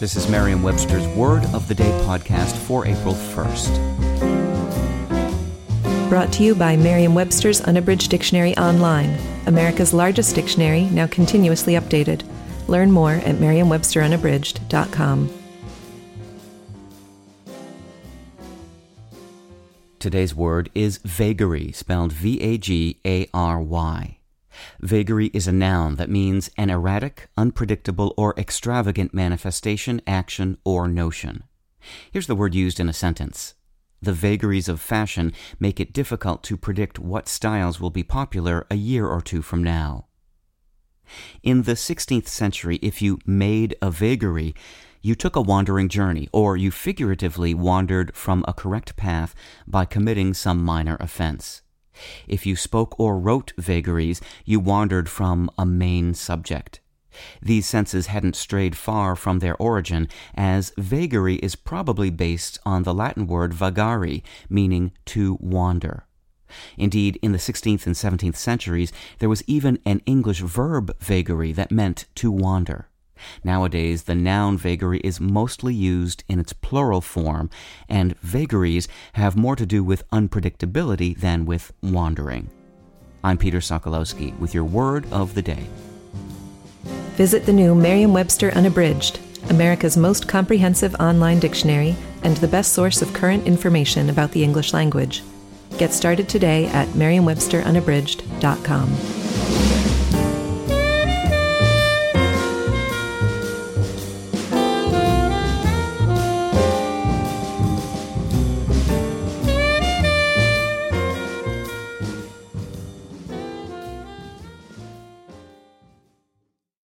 This is Merriam Webster's Word of the Day podcast for April 1st. Brought to you by Merriam Webster's Unabridged Dictionary Online, America's largest dictionary, now continuously updated. Learn more at merriam-websterunabridged.com. Today's word is vagary, spelled V A G A R Y. Vagary is a noun that means an erratic, unpredictable, or extravagant manifestation, action, or notion. Here's the word used in a sentence. The vagaries of fashion make it difficult to predict what styles will be popular a year or two from now. In the 16th century, if you made a vagary, you took a wandering journey, or you figuratively wandered from a correct path by committing some minor offense. If you spoke or wrote vagaries, you wandered from a main subject. These senses hadn't strayed far from their origin, as vagary is probably based on the Latin word vagari, meaning to wander. Indeed, in the 16th and 17th centuries, there was even an English verb vagary that meant to wander. Nowadays, the noun vagary is mostly used in its plural form, and vagaries have more to do with unpredictability than with wandering. I'm Peter Sokolowski with your word of the day. Visit the new Merriam Webster Unabridged, America's most comprehensive online dictionary and the best source of current information about the English language. Get started today at merriam-websterunabridged.com.